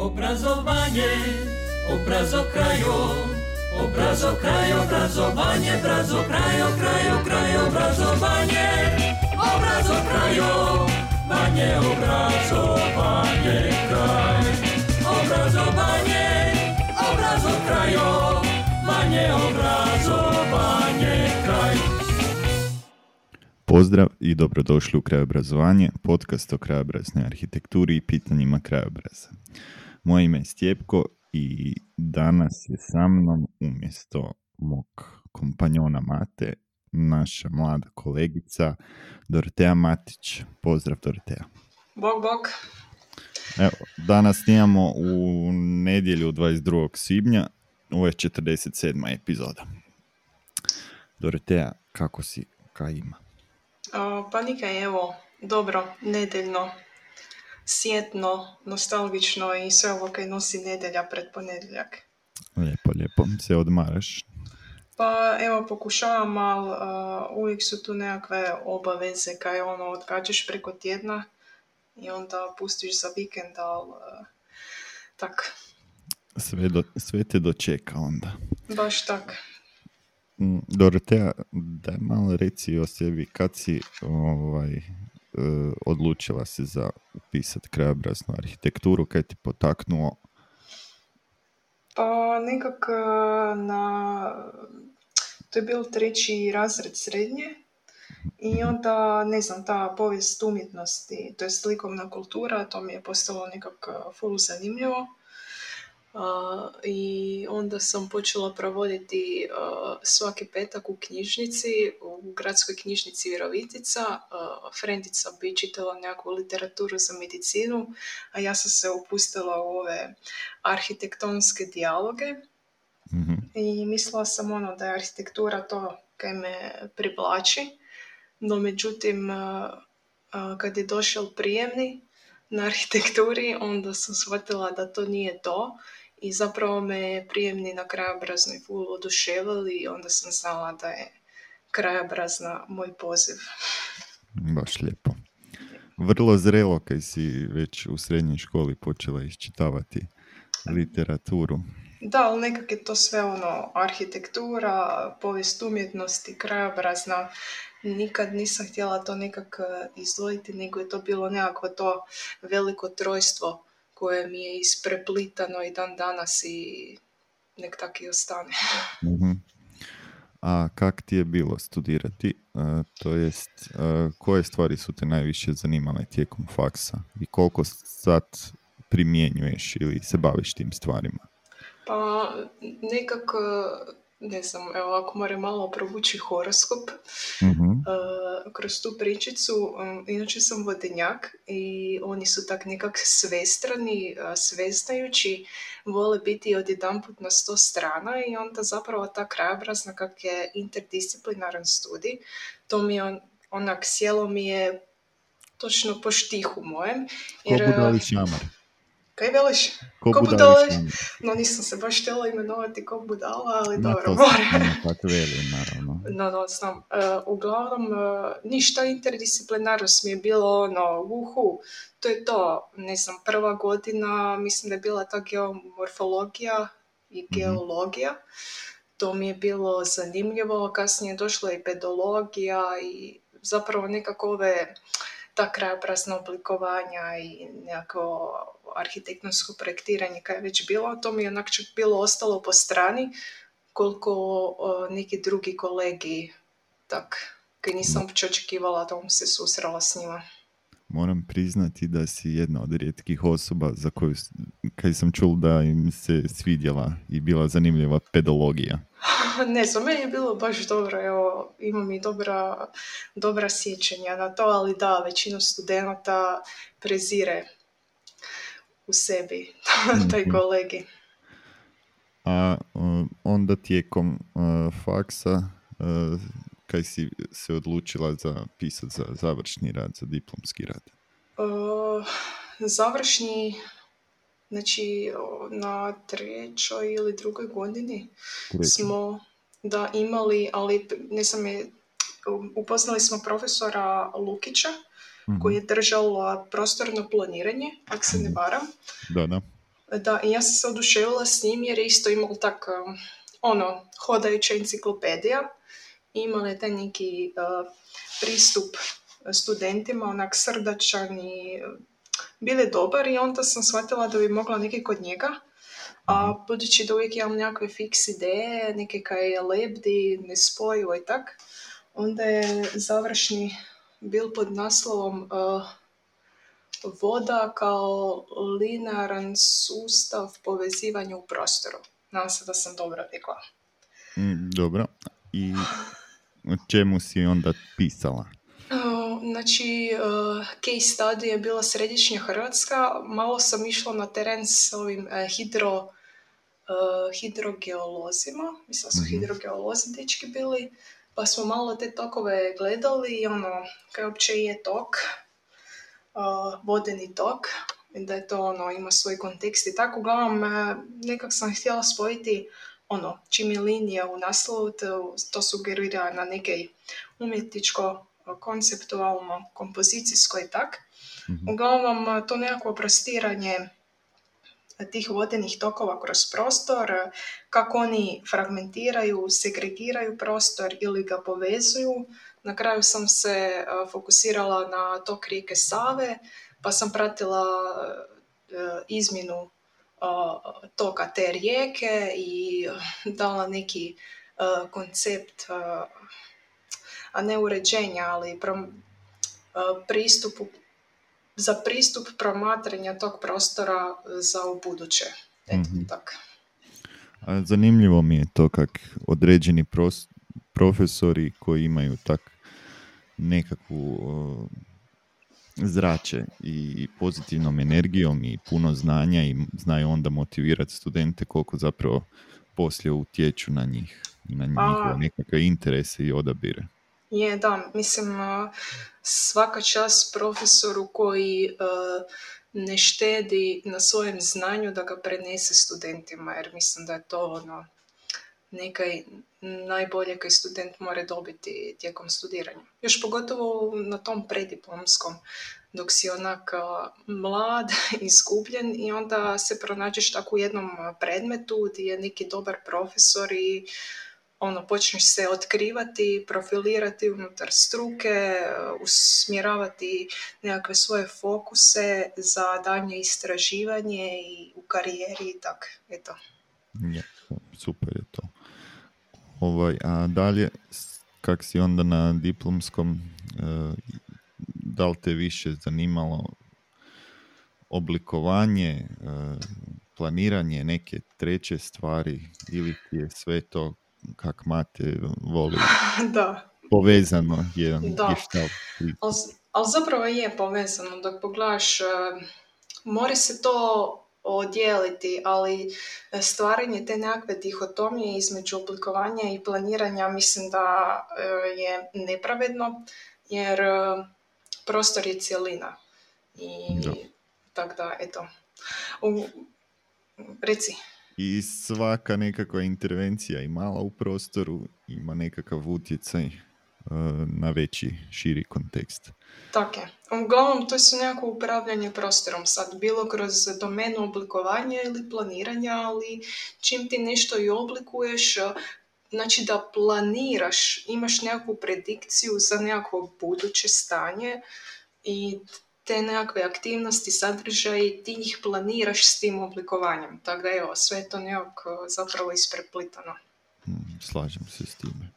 Obrazovanje, obrazo krajo, obrazo obrazovanje, brazo krajo, krajo, kraj, obrazovanje, obrazo krajo, manje obrazovanje kraj, obrazovanje, obrazo krajo, manje obrazovanje kraj. Pozdrav i dobrodošli u Krajobrazovanje, podcast o krajobraznoj arhitekturi i pitanjima krajobraza. Moje ime je Stjepko i danas je sa mnom umjesto mog kompanjona Mate, naša mlada kolegica Dorotea Matić. Pozdrav Dorotea. Bog, bog. Evo, danas snimamo u nedjelju 22. svibnja, ovo je 47. epizoda. Dorotea, kako si, kaj ima? A, Pa nikaj, evo, dobro, nedeljno, sjetno, nostalgično i sve ovo kaj nosi nedelja pred ponedjeljak. Lijepo, lijepo. Se odmaraš? Pa evo, pokušavam, ali uvijek su tu nekakve obaveze kaj ono odgađaš preko tjedna i onda pustiš za vikend, ali a, tak, Sve, do, sve te dočeka onda. baš tak. Mm, Dorotea, daj malo reci o sebi, kad si ovaj, odlučila se za upisati krajobraznu arhitekturu, kaj ti potaknuo? Pa nekak a, na, to je bil treći razred srednje i onda, ne znam, ta povijest umjetnosti, to je likovna kultura, to mi je postalo nekak a, full zanimljivo. I onda sam počela provoditi svaki petak u knjižnici, u gradskoj knjižnici Virovitica. Frendica bi čitala nekakvu literaturu za medicinu, a ja sam se upustila u ove arhitektonske dijaloge Mhm. i mislila sam ono da je arhitektura to kaj me privlači, no međutim kad je došao prijemni na arhitekturi onda sam shvatila da to nije to i zapravo me prijemni na krajobraznoj full oduševili i onda sam znala da je krajobrazna moj poziv. Baš lijepo. Vrlo zrelo kaj si već u srednjoj školi počela iščitavati literaturu. Da, ali nekak je to sve ono, arhitektura, povijest umjetnosti, krajobrazna. Nikad nisam htjela to nekak eh, izdvojiti, nego je to bilo nekako to veliko trojstvo koje mi je ispreplitano i dan danas i nek tak i ostane. Mhm. A kak ti je bilo studirati? E, to jest, e, koje stvari su te najviše zanimale tijekom faksa i koliko sad primjenjuješ ili se baviš tim stvarima? Pa nekak, eh, ne znam, evo ako moram malo provući horoskop, Mhm. Uh, kroz tu pričicu, um, inače sam vodenjak i oni su tak nekak svestrani, uh, sveznajući, vole biti odjedanput na sto strana i onda zapravo ta krajobrazna kak je interdisciplinaran studij, to mi je on, onak sjelo mi je točno po štihu mojem. Ko šamar? Kaj veliš? Ko, šamar? No nisam se baš htjela imenovati ko budala, ali Ma, dobro, sam tako veli, naravno. No, no, znam. E, uglavnom, e, ništa interdisciplinarnost mi je bilo ono, uhu, to je to. Ne znam, prva godina, mislim da je bila ta geomorfologija i Mhm. geologija. To mi je bilo zanimljivo, kasnije je došla i pedologija i zapravo nekako ove ta krajobrazna oblikovanja i nekako arhitektonsko projektiranje kad je već bilo, to mi je onak čak bilo ostalo po strani, koliko o, neki drugi kolegi, tak, kaj nisam uopće očekivala da bom se susrela s njima. Moram priznati da si jedna od rijetkih osoba za koju, kaj sam čul da im se svidjela i bila zanimljiva pedologija. ne znam, meni je bilo baš dobro, evo, imam i dobra, dobra sjećanja na to, ali da, većina studenata prezire u sebi taj Mhm. kolegi. A onda tijekom uh, faksa, uh, kaj si se odlučila za pisat za završni rad, za diplomski rad? Uh, završni, znači na trećoj ili drugoj godini Treći. smo da imali, ali ne znam je, upoznali smo profesora Lukića Mhm. koji je držao a, prostorno planiranje, ako se ne Mhm. varam. Da, da. Da, i ja sam se oduševila s njim jer je isto imao tak, um, ono, hodajuća enciklopedija. Imala je taj neki uh, pristup studentima, onak srdačan i uh, bile dobar i onda sam shvatila da bi mogla neki kod njega. A budući da uvijek imam nekakve fiks ideje, neke kaj je lebdi, nespojivo i tak, onda je završni bil pod naslovom uh, voda kao linearan sustav povezivanja u prostoru. Nadam se da sam dobro rekla. Mm, dobro. I o čemu si onda pisala? Uh, Znači, uh, case study je bila središnja Hrvatska. Malo sam išla na teren s ovim hidro, hidrogeolozima. Mislim da su Mhm. hidrogeolozi dečki bili. Pa smo malo te tokove gledali i ono, kaj uopće je tok, uh, vodeni tok, da je to ono, ima svoj kontekst i tako. Uglavnom, uh, nekak sam htjela spojiti ono, čim je linija u naslovu, to, to sugerira na neke umjetničko, konceptualno, kompozicijsko i tak. Mhm. Uglavnom, to nekako prostiranje tih vodenih tokova kroz prostor, kako oni fragmentiraju, segregiraju prostor ili ga povezuju. Na kraju sam se e, fokusirala na tok rijeke Save, pa sam pratila izmjenu toka te rijeke i dala neki koncept, a ne uređenja, ali pristupu za pristup promatranja tog prostora za ubuduće. Mhm. tak. A zanimljivo mi je to kak određeni pros- profesori koji imaju tak nekakvu o, zrače i pozitivnom energijom i puno znanja i znaju onda motivirati studente koliko zapravo poslije utječu na njih i na njihove nekakve interese i odabire. Je, da, mislim, svaka čast profesoru koji ne štedi na svojem znanju da ga prenese studentima, jer mislim da je to ono nekaj najbolje kaj student mora dobiti tijekom studiranja. Još pogotovo na tom prediplomskom, dok si onak mlad, izgubljen i onda se pronađeš tako u jednom predmetu gdje je neki dobar profesor i ono, počneš se otkrivati, profilirati unutar struke, usmjeravati nekakve svoje fokuse za daljnje istraživanje i u karijeri i tak, eto. Je, super je to. Ovaj, a dalje, kak si onda na diplomskom, e, da li te više zanimalo oblikovanje, e, planiranje neke treće stvari ili ti je sve to kak mate voli da, povezano jedan Da. ali, zapravo je povezano, dok pogledaš, e, mora se to odijeliti, ali e, stvaranje te nekakve dihotomije između oblikovanja i planiranja mislim da e, je nepravedno, jer prostor je cjelina. I tako da, eto. U, reci. I svaka nekakva intervencija i mala u prostoru ima nekakav utjecaj e, na veći, širi kontekst. Tako je. Uglavnom, to su nekako upravljanje prostorom sad, bilo kroz domenu oblikovanja ili planiranja, ali čim ti nešto i oblikuješ, a, znači da planiraš, imaš nekakvu predikciju za nekakvo buduće stanje i te nekakve aktivnosti, sadržaje, ti ih planiraš s tim oblikovanjem. Tako da evo, sve je to nekako zapravo ispreplitano. Mm, Slažem se s time.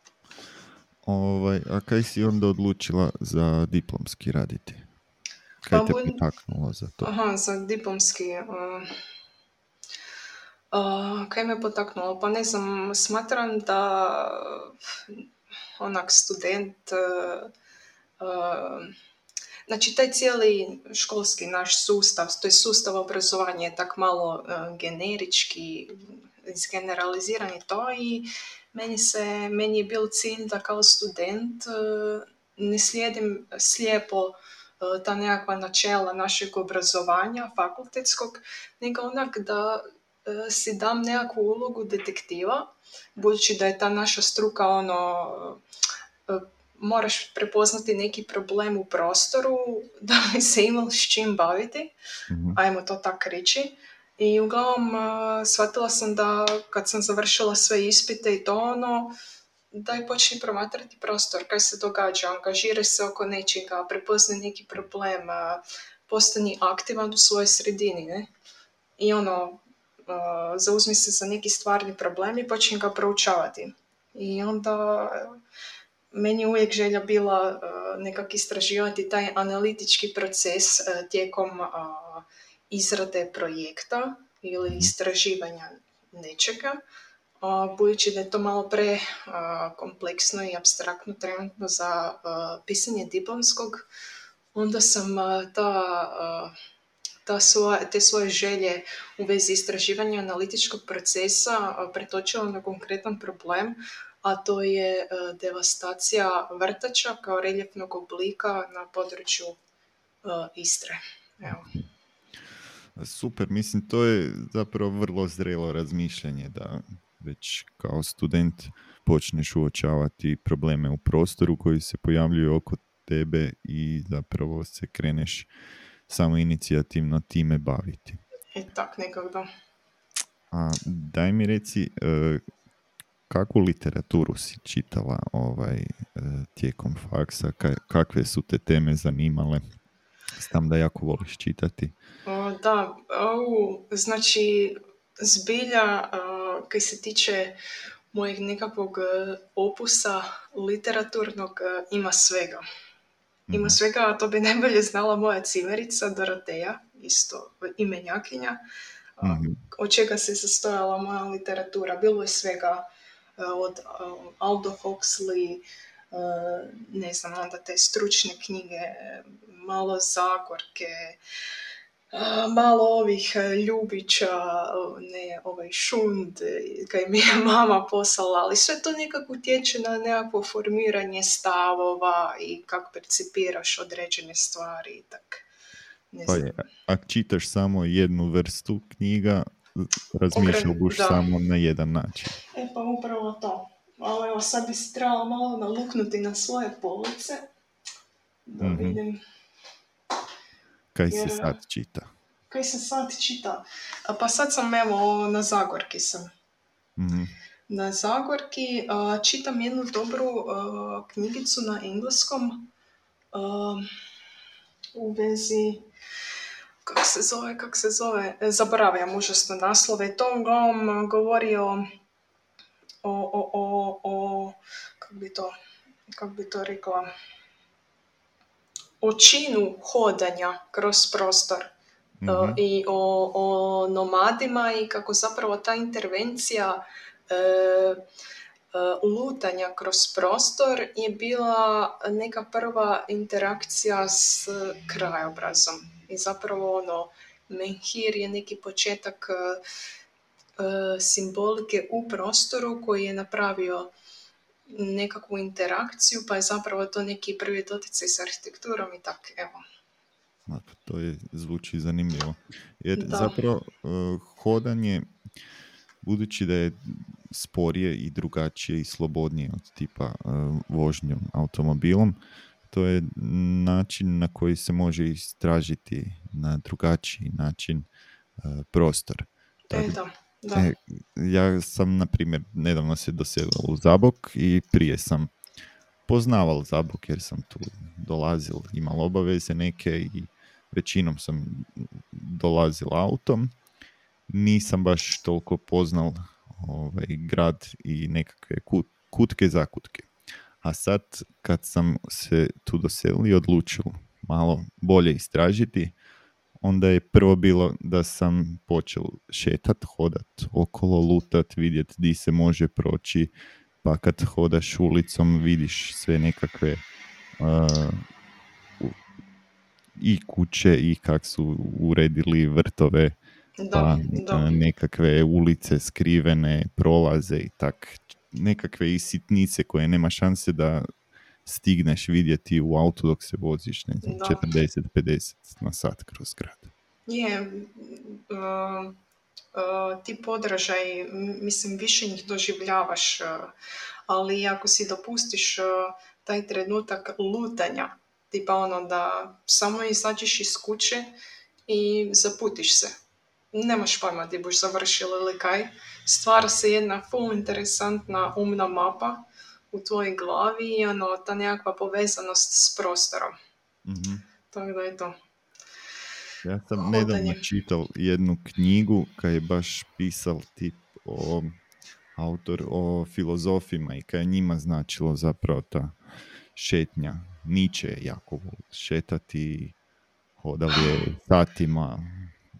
Ovaj, a kaj si onda odlučila za diplomski raditi? Kaj Pa te bud- potaknulo za to? Aha, za diplomski. Uh, uh, kaj me potaknulo? Pa ne znam, smatram da onak student, uh, znači taj cijeli školski naš sustav, to je sustav obrazovanja je tak malo uh, generički, izgeneraliziran i to i meni se, meni je bil cilj da kao student uh, ne slijedim slijepo uh, ta nekakva načela našeg obrazovanja fakultetskog, nego onak da si dam nekakvu ulogu detektiva, budući da je ta naša struka ono, moraš prepoznati neki problem u prostoru da bi se imao s čim baviti, Mhm. ajmo to tak reći. I uglavnom shvatila sam da kad sam završila sve ispite i to ono, daj počni promatrati prostor, kaj se događa, angažiraj se oko nečega, prepoznaj neki problem, postani aktivan u svojoj sredini, ne? I ono, zauzmi se za neki stvarni problem i počni ga proučavati. I onda meni je uvijek želja bila nekak istraživati taj analitički proces tijekom izrade projekta ili mhm. istraživanja nečega, budući da je to malo pre kompleksno i abstraktno trenutno za pisanje diplomskog, onda sam ta, ta te svoje želje u vezi istraživanja analitičkog procesa pretočila na konkretan problem, a to je devastacija vrtača kao reljefnog oblika na području Istre. Evo. Super, mislim to je zapravo vrlo zrelo razmišljanje da već kao student počneš uočavati probleme u prostoru koji se pojavljuju oko tebe i zapravo se kreneš samo inicijativno time baviti. E tak, nekako A daj mi reci, e, kakvu literaturu si čitala ovaj, e, tijekom faksa, kakve su te teme zanimale? Znam da jako voliš čitati. da, znači zbilja kaj se tiče mojeg nekakvog e, opusa literaturnog e, ima svega. Ima mhm. svega, a to bi najbolje znala moja cimerica Doroteja, isto imenjakinja, mm od čega se sastojala moja literatura. Bilo je svega e, od Aldo Huxley, ne znam, onda te stručne knjige, malo Zagorke, malo ovih e, ljubića, ne, ovaj šund, e, kaj mi je mama poslala, ali sve to nekako utječe na nekakvo formiranje stavova i kako percipiraš određene stvari i tak. Ne pa je, ako čitaš samo jednu vrstu knjiga, razmišljaš buš samo na jedan način. E pa upravo to. Ali evo sad bi se trebala malo naluknuti na svoje police, da mm vidim Kaj se sad čita? Kaj se sad čita? Pa sad sam evo na Zagorki sam. mm Na Zagorki čitam jednu dobru knjigicu na engleskom u vezi kako se zove, kako se zove, e, zaboravljam užasno naslove. To uglavnom govori o, o, o, o, o kako bi to, kako bi to rekla, o činu hodanja kroz prostor mm i o, o nomadima i kako zapravo ta intervencija e, e, lutanja kroz prostor je bila neka prva interakcija s krajobrazom. I zapravo ono, menhir je neki početak e, simbolike u prostoru koji je napravio nekakvu interakciju, pa je zapravo to neki prvi doticaj s arhitekturom i tak, evo. To je, zvuči zanimljivo. Jer zapravo e, hodanje, budući da je sporije i drugačije i slobodnije od tipa uh, vožnjom automobilom, to je način na koji se može istražiti na drugačiji način uh, prostor. E, da. Da. E, ja sam, na primjer, nedavno se doselio u Zabok i prije sam poznaval Zabok jer sam tu dolazil, imao obaveze neke i većinom sam dolazil autom. Nisam baš toliko poznal ovaj, grad i nekakve kut, kutke zakutke. A sad kad sam se tu doselio odlučio malo bolje istražiti, onda je prvo bilo da sam počeo šetat, hodat okolo, lutat, vidjet di se može proći, pa kad hodaš ulicom vidiš sve nekakve uh, i kuće i kak su uredili vrtove, pa nekakve ulice skrivene, prolaze i tak, nekakve i sitnice koje nema šanse da stigneš vidjeti u autu dok se voziš, ne znam, 40-50 na sat kroz grad. Je, uh, uh, ti podražaj, mislim, više njih doživljavaš, uh, ali ako si dopustiš taj trenutak lutanja, tipa ono da samo izađeš iz kuće i zaputiš se. nemaš pojma di buš završila ili kaj. Stvara se jedna full interesantna umna mapa u tvojoj glavi i ono, ta nekakva povezanost s prostorom. Mhm. Tako da je to. Ja sam Hodanje. nedavno čitao jednu knjigu kad je baš pisal tip o autor o filozofima i kad je njima značilo zapravo ta šetnja. Niče je jako šetati, hodal je satima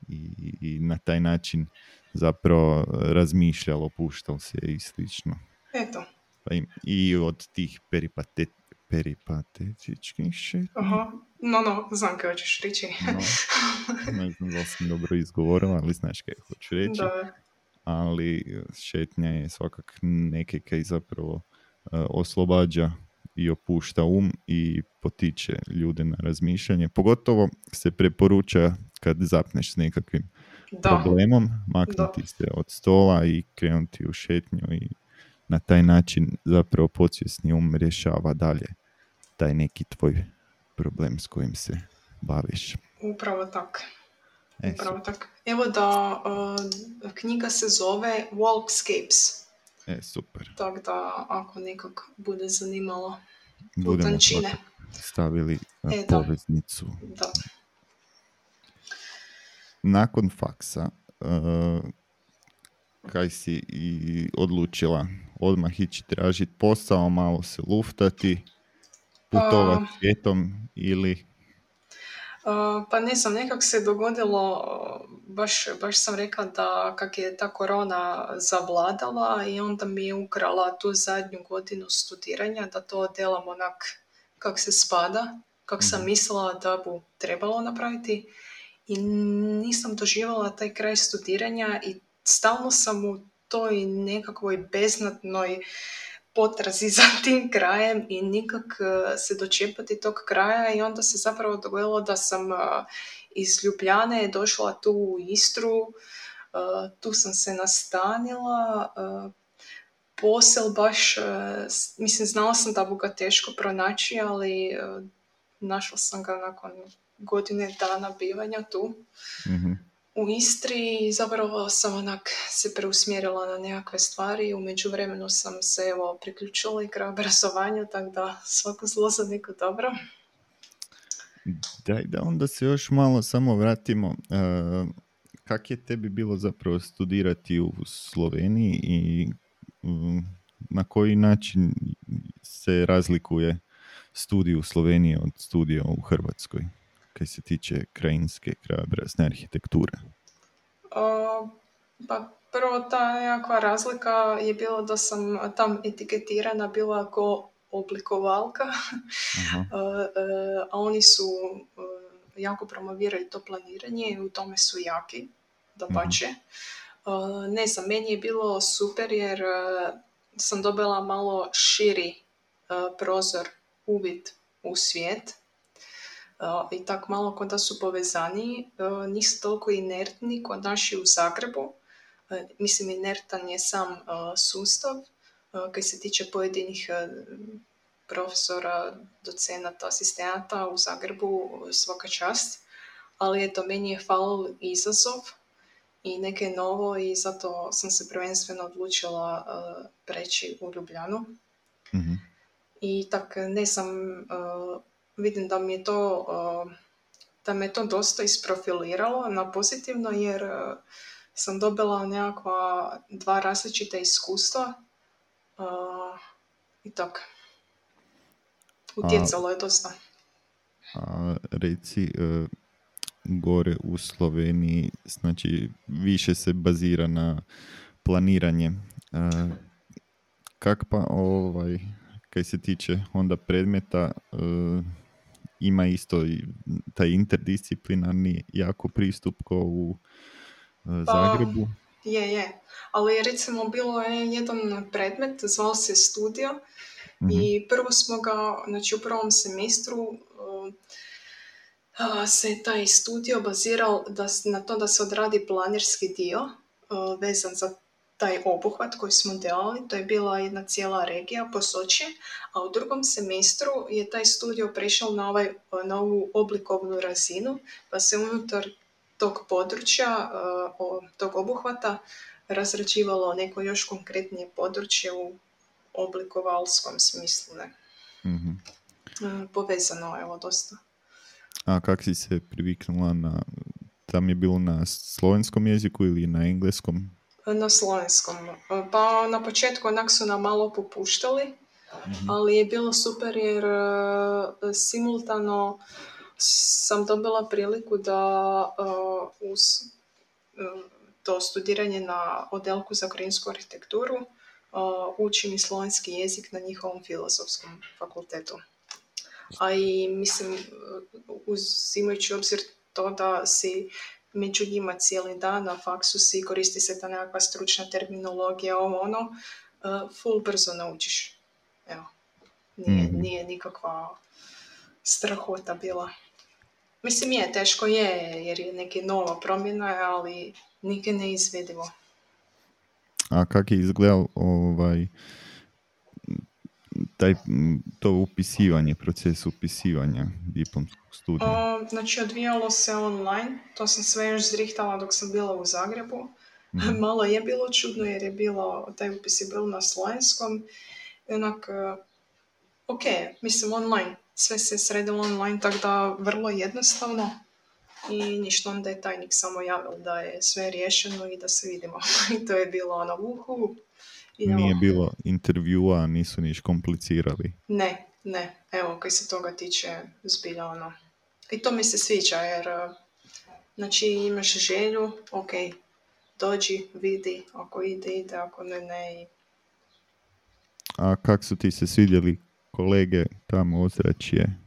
i, i na taj način zapravo razmišljal, opuštal se i slično. Eto, i, i od tih peripate, peripatetičkih šetnji. aha. No, no, znam kaj hoćeš reći. No, ne znam da sam dobro izgovorila, ali znaš kaj hoću reći. Da, Ali šetnja je svakak neke kaj zapravo e, oslobađa i opušta um i potiče ljude na razmišljanje. Pogotovo se preporuča kad zapneš s nekakvim da, problemom, maknuti se od stola i krenuti u šetnju i na taj način zapravo podsvjesni um rješava dalje taj neki tvoj problem s kojim se baviš. upravo tak. E, Upravo tak. Evo da, uh, knjiga se zove Walkscapes. E, super. Tako da, ako nekog bude zanimalo Budemo stavili e, E, da. poveznicu. Da. Nakon faksa, e, kaj si i odlučila odmah ići tražiti posao, malo se luftati, putovat A. svijetom ili... Uh, pa ne znam, nekak se dogodilo, uh, baš, baš sam rekla da kak je ta korona zavladala i onda mi je ukrala tu zadnju godinu studiranja, da to delam onak kak se spada, kak sam Mhm. mislila da bu trebalo napraviti i nisam doživjela taj kraj studiranja i stalno sam u toj nekakvoj beznatnoj potrazi za tim krajem i nikak eh, se dočepati tog kraja i onda se zapravo dogodilo da sam eh, iz Ljubljane došla tu u Istru, eh, tu sam se nastanila, posel baš, mislim znala sam da bu ga teško pronaći, ali našla sam ga nakon godine dana bivanja tu Mhm. U Istri zapravo sam onak se preusmjerila na nekakve stvari u međuvremenu sam se evo priključila i kraj obrazovanju, tako da svako zlo za neko dobro. Daj da onda se još malo samo vratimo. E, kak je tebi bilo zapravo studirati u Sloveniji i mm, na koji način se razlikuje studij u Sloveniji od studija u Hrvatskoj? Kaj se tiče krajinske, krajobrazne arhitekture. O, pa prvo ta nekakva razlika je bila da sam tam etiketirana bila kao oblikovalka, e, a oni su e, jako promoviraju to planiranje i u tome su jaki, dapače. E, Ne znam, meni je bilo super jer e, sam dobila malo širi prozor, uvid u svijet. I tak malo kod da su povezani, e, nisu toliko inertni kod naši u Zagrebu. E, Mislim, inertan je sam e, sustav, kaj se tiče pojedinih profesora, docenata, asistenata u Zagrebu, svaka čast. Ali eto, meni je falil izazov i neke novo i zato sam se prvenstveno odlučila preći u Ljubljanu. Mhm. I tak ne uh, vidim da mi je to, da me to dosta isprofiliralo na pozitivno jer uh, sam dobila nekakva dva različita iskustva uh, i tak. Utjecalo je dosta. A reci, e, gore u Sloveniji, znači više se bazira na planiranje. E, kak pa ovaj, kaj se tiče onda predmeta, e, ima isto taj interdisciplinarni jako pristup kao u e, Zagrebu. Je, je. Ali recimo bilo je jedan predmet, zvao se studio Mhm. I prvo smo ga, znači u prvom semestru a, se taj studio bazirao da, na to da se odradi planirski dio uh, vezan za taj obuhvat koji smo delali. To je bila jedna cijela regija Posočje, a u drugom semestru je taj studio prešao na, ovaj, na ovu oblikovnu razinu, pa se unutar tog područja, uh, tog obuhvata, razrađivalo neko još konkretnije područje u oblikovalskom smislu. Ne? Mhm. Povezano, evo, dosta. A kak si se priviknula na, tam je bilo na slovenskom jeziku ili na engleskom? Na slovenskom. Pa na početku onak su nam malo popuštali, Mhm. ali je bilo super jer e, simultano sam dobila priliku da e, uz e, to studiranje na odelku za ukrajinsku arhitekturu učim i slovenski jezik na njihovom filozofskom fakultetu. A i mislim, uzimajući obzir to da si među njima cijeli dan na faksu si koristi se ta nekakva stručna terminologija, ovo ono, full brzo naučiš. Evo, nije, Mhm. nije nikakva strahota bila. Mislim je, teško je, jer je neke nova promjena, ali nike neizvedivo. A kak je izgledal ovaj, taj, to upisivanje, proces upisivanja diplomskog studija? O, znači, odvijalo se online, to sam sve još zrihtala dok sam bila u Zagrebu. Mhm. Malo je bilo čudno jer je bilo, taj upis je bio na slovenskom. Onak, e, ok, mislim online, sve se sredilo online, tako da vrlo jednostavno. I ništa, onda je tajnik samo javio da je sve riješeno i da se vidimo. I to je bilo ono, uhu. idemo. Nije bilo intervjua, nisu niš komplicirali. Ne, ne, evo, kaj se toga tiče, zbilja ono. I to mi se sviđa, jer, e, znači, imaš želju, ok, dođi, vidi, ako ide, ide, ako ne, ne, i A kak su ti se svidjeli kolege tamo ozračje?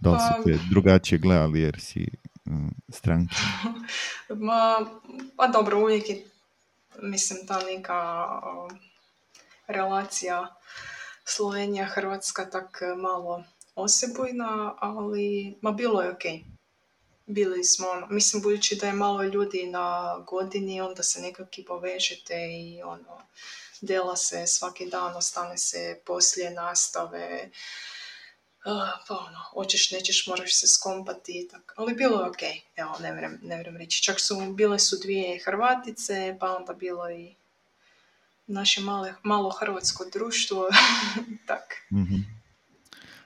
Da li Pa- su te drugačije gledali jer si mm, stranka? Ma, pa dobro, uvijek je, mislim, ta neka o, relacija Slovenija-Hrvatska tak malo osebujna, ali, ma bilo je okej. Bili smo, ono, mislim, budući da je malo ljudi na godini, onda se nekako povežete i ono, dela se svaki dan, ostane se poslije nastave, Pa ono, hoćeš, nećeš, moraš se skompati i tak. Ali bilo je okej, evo, ne vrem, ne vrem reći. Čak su, bile su dvije Hrvatice, pa onda bilo i naše male, malo hrvatsko društvo, tak. Mhm.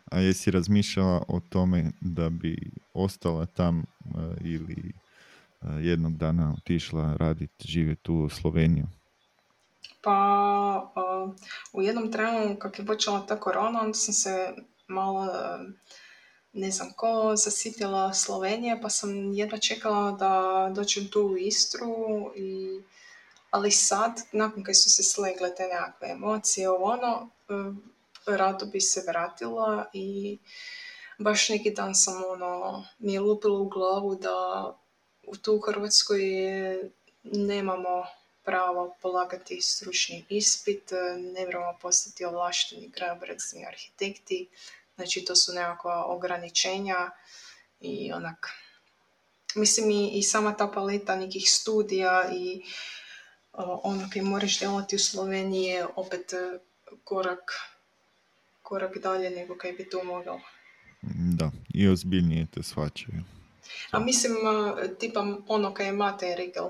A jesi razmišljala o tome da bi ostala tam e, ili e, jednog dana otišla raditi, živjeti u Sloveniju? Pa a, u jednom trenu, kak je počela ta korona, onda sam se malo, a, ne znam ko, zasitila Slovenije, pa sam jedva čekala da dođem tu u Istru i ali sad, nakon kad su se slegle te nekakve emocije, ovo ono, e, rado bi se vratila i baš neki dan sam ono, mi je lupilo u glavu da u tu Hrvatskoj nemamo pravo polagati stručni ispit, ne moramo postati ovlašteni krajobrazni arhitekti, znači to su nekakva ograničenja i onak, mislim i, i sama ta paleta nekih studija i o, ono kaj moraš djelati u Sloveniji je opet e, korak, korak dalje nego kaj bi tu mogao. Da, i ozbiljnije te shvaćaju. A mislim, e, tipa ono kaj je Mate Rigel,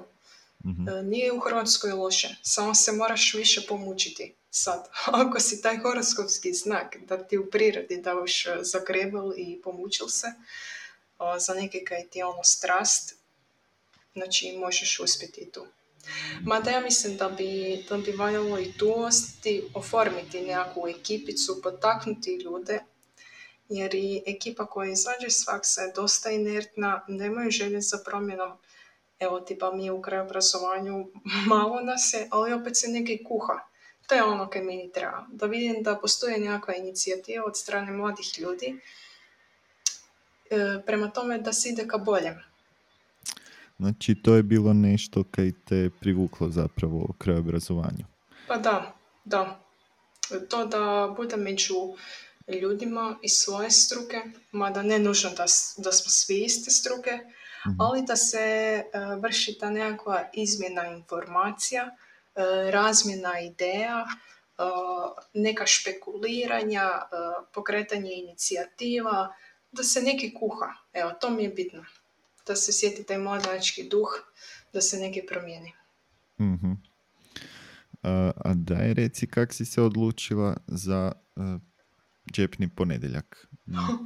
Mhm. E, Nije u Hrvatskoj loše, samo se moraš više pomučiti sad. Ako si taj horoskopski znak da ti u prirodi davaš e, zagrebel i pomučil se za neke kaj ti je ono strast, znači možeš uspjeti i tu. Mada ja mislim da bi, da bi valjalo i tu ostati, oformiti nekakvu ekipicu, potaknuti ljude, jer i ekipa koja izađe s faksa je dosta inertna, nemaju želje za promjenom, evo tipa mi u krajobrazovanju malo nas je, ali opet se neki kuha. To je ono kaj meni treba. Da vidim da postoji nekakva inicijativa od strane mladih ljudi e, prema tome da se ide ka boljem. Znači, to je bilo nešto kaj te privuklo zapravo u krajobrazovanju. Pa da, da. To da budem među ljudima iz svoje struke, mada ne nužno da, da smo svi iste struke, Mhm. ali da se e, vrši ta nekakva izmjena informacija, e, razmjena ideja, e, neka špekuliranja, pokretanje inicijativa, da se neki kuha. Evo, to mi je bitno. da se sjeti taj mladački duh, da se neki promijeni. Mhm. A, daj reci kak si se odlučila za džepni ponedjeljak.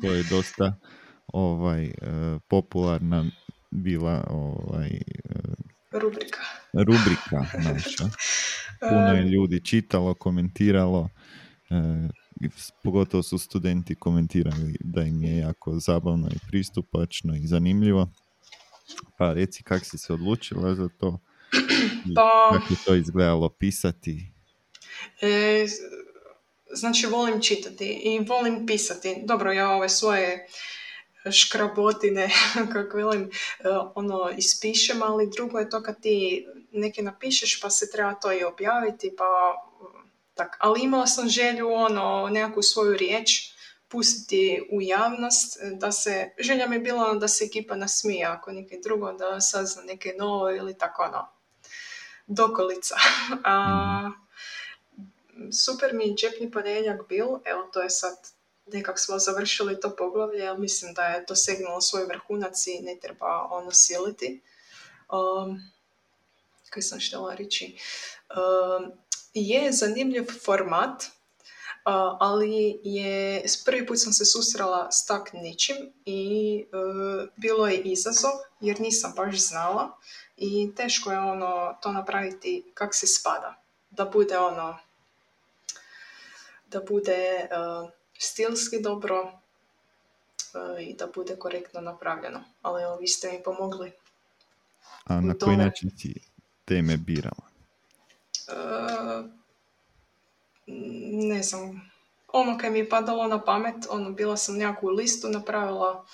To je dosta ovaj e, popularna bila ovaj e, Rubrika. rubrika naša. Puno je ljudi čitalo, komentiralo, e, pogotovo su studenti komentirali da im je jako zabavno i pristupačno i zanimljivo. Pa reci kak si se odlučila za to Pa- kako je to izgledalo pisati. E, znači, volim čitati i volim pisati. Dobro, ja ove svoje škrabotine, kako velim, e, ono, ispišem, ali drugo je to kad ti neke napišeš pa se treba to i objaviti, pa tak. Ali imala sam želju, ono, nekakvu svoju riječ pustiti u javnost, e, da se, želja mi je bila da se ekipa nasmije, ako neke drugo, da sazna neke novo ili tako ono, dokolica. A, super mi je džepni ponedjeljak bil, evo to je sad nekak smo završili to poglavlje, ali mislim da je dosegnulo svoj vrhunac i ne treba ono siliti. Um, kaj sam štela reći? Um, je zanimljiv format, a, ali je, prvi put sam se susrela s tak ničim i e, bilo je izazov jer nisam baš znala i teško je ono to napraviti kak se spada. Da bude ono da bude e, stilski dobro e, i da bude korektno napravljeno. Ali evo, vi ste mi pomogli. A na koji tome. način si teme birala? E, ne znam, ono kaj mi je padalo na pamet, ono, bila sam nekakvu listu napravila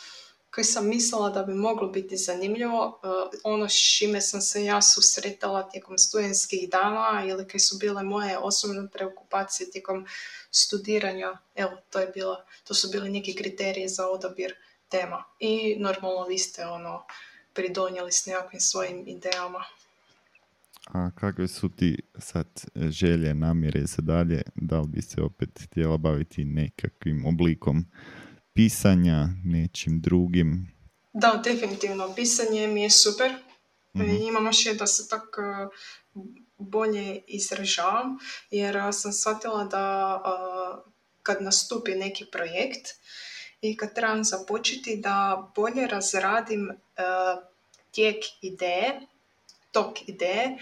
koji sam mislila da bi moglo biti zanimljivo, e, ono s čime sam se ja susretala tijekom studentskih dana ili kaj su bile moje osobne preokupacije tijekom studiranja, evo, to je bila, to su bili neki kriteriji za odabir tema. I normalno vi ste ono, pridonijeli s nekakvim svojim idejama. A kakve su ti sad želje, namjere za dalje? Da li bi se opet htjela baviti nekakvim oblikom pisanja, nečim drugim? Da, definitivno. Pisanje mi je super. Mhm. I Imam još da se tak e, bolje izražavam, jer e, sam shvatila da kad nastupi neki projekt i kad trebam započeti da bolje razradim tijek ideje, tok ideje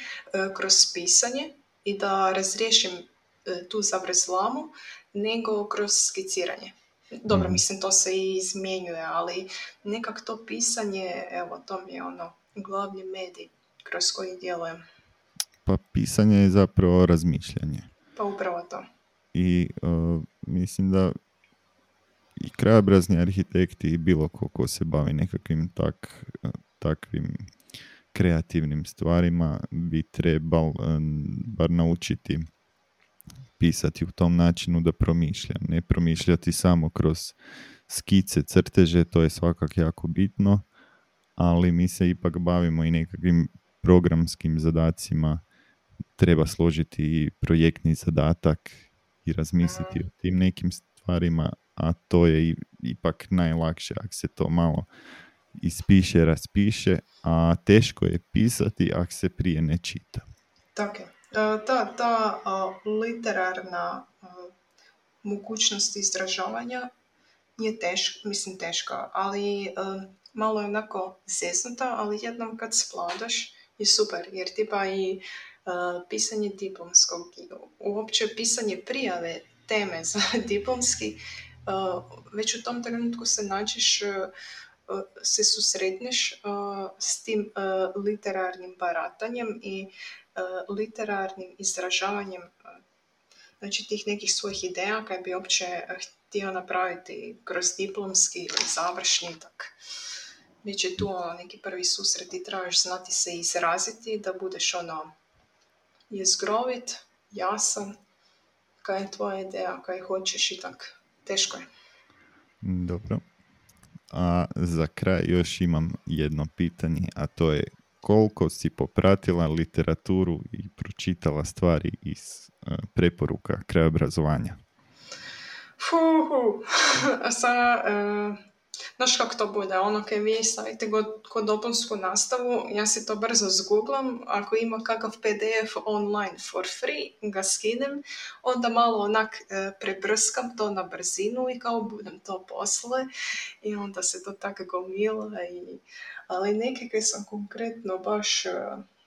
kroz pisanje i da razriješim tu zavrzlamu nego kroz skiciranje. Dobro, Mhm. mislim, to se i izmjenjuje, ali nekak to pisanje, evo, to mi je ono glavni medij kroz koji djelujem. Pa pisanje je zapravo razmišljanje. Pa upravo to. I uh, mislim da i krajobrazni arhitekti i bilo ko ko se bavi nekakvim tak, takvim kreativnim stvarima bi trebal um, bar naučiti pisati u tom načinu da promišlja. Ne promišljati samo kroz skice, crteže, to je svakak jako bitno, ali mi se ipak bavimo i nekakvim programskim zadacima. Treba složiti i projektni zadatak i razmisliti o tim nekim stvarima, a to je ipak najlakše ako se to malo ispiše, raspiše, a teško je pisati ako se prije ne čita. Tako je. E, Ta, ta literarna a, mogućnost izražavanja je teška, mislim teška, ali e, malo je onako zeznuta, ali jednom kad svladaš je super, jer tipa i e, pisanje diplomskog uopće pisanje prijave teme za diplomski, e, već u tom trenutku se nađeš, e, e, se susretneš e, s tim e, literarnim baratanjem i e, literarnim izražavanjem e, znači tih nekih svojih ideja koje bi uopće e, htio napraviti kroz diplomski ili završni tak. Biće tu ono neki prvi susret i trebaš znati se izraziti da budeš ono jezgrovit, jasan, kaj je tvoja ideja, kaj hoćeš i tak. Teško je. Dobro. A za kraj još imam jedno pitanje, a to je koliko si popratila literaturu i pročitala stvari iz e, preporuka krajobrazovanja? Fuhu. A sa, e, Znaš kako to bude, ono kaj vi stavite kod dopunsku nastavu, ja si to brzo zgooglam, ako ima kakav PDF online for free, ga skinem, onda malo onak e, prebrskam to na brzinu i kao budem to posle i onda se to tako gomila i... Ali neke kaj sam konkretno baš e,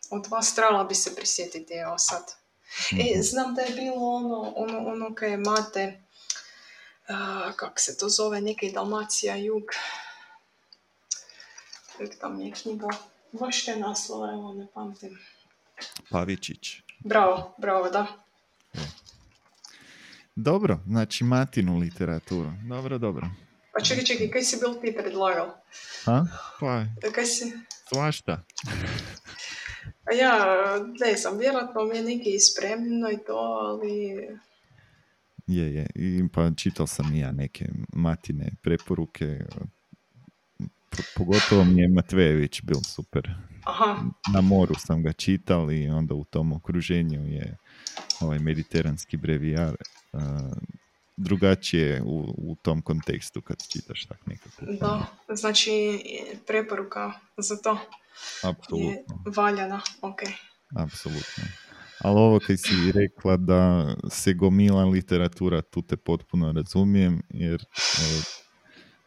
od vas trebala bi se prisjetiti, evo sad. E, znam da je bilo ono, ono, ono kaj je mate, a, kak se to zove, nekaj Dalmacija jug. Tek tam je knjiga. Baš te naslova, evo ne pamtim. Pavičić. Bravo, bravo, da. Dobro, znači matinu literaturu. Dobro, dobro. Pa čekaj, čekaj, kaj si bil ti predlagal? A? Pa, Kaj si... svašta. A ja, ne znam, vjerojatno mi je neki spremno i to, ali... Je, je. I, pa čital sam i ja neke matine preporuke. Po- Pogotovo mi je Matvejević bil super. Aha, Na moru sam ga čital i onda u tom okruženju je ovaj mediteranski brevijar uh, drugačije u, u tom kontekstu kad čitaš tak nekako. da. Znači, preporuka za to je Apsolutno. valjana, ok. Apsolutno. Ali ovo kaj si rekla da se gomila literatura, tu te potpuno razumijem, jer e,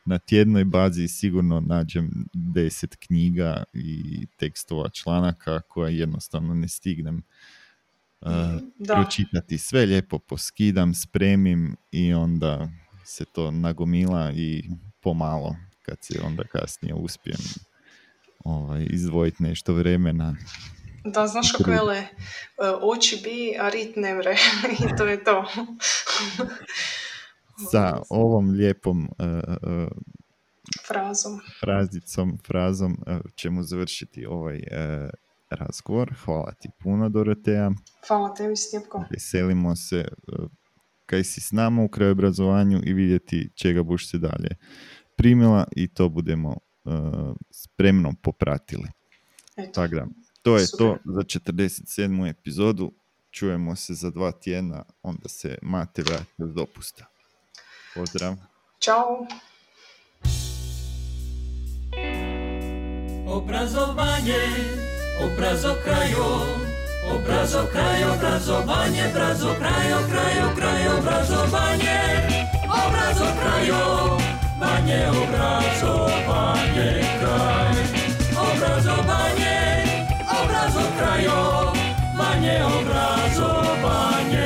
na tjednoj bazi sigurno nađem deset knjiga i tekstova članaka koja jednostavno ne stignem Da, pročitati. Sve lijepo poskidam, spremim i onda se to nagomila i pomalo kad se onda kasnije uspijem ovaj, izdvojiti nešto vremena da, znaš kako vele, e, oči bi, a rit ne vre. I to je to. sa ovom lijepom e, e, Frazom. frazicom, frazom e, ćemo završiti ovaj razgovor. Hvala ti puno, Doroteja. Hvala tebi, Stjepko. Veselimo se e, kaj si s nama u krajobrazovanju i vidjeti čega buš se dalje primila i to budemo e, spremno popratili. Eto, Tako da, to je Super. to za 47. epizodu. Čujemo se za dva tjedna, onda se Mate vrati od dopusta. Pozdrav! Ćao. Obrazovanje, Obrazo kraju, obrazo kraju, obrazowanie, obrazo kraju, kraju, kraju, obrazowanie, obrazo kraju, banie, obrazowanie, kraj, obrazowanie, obrazo kraju, banie, obrazowanie.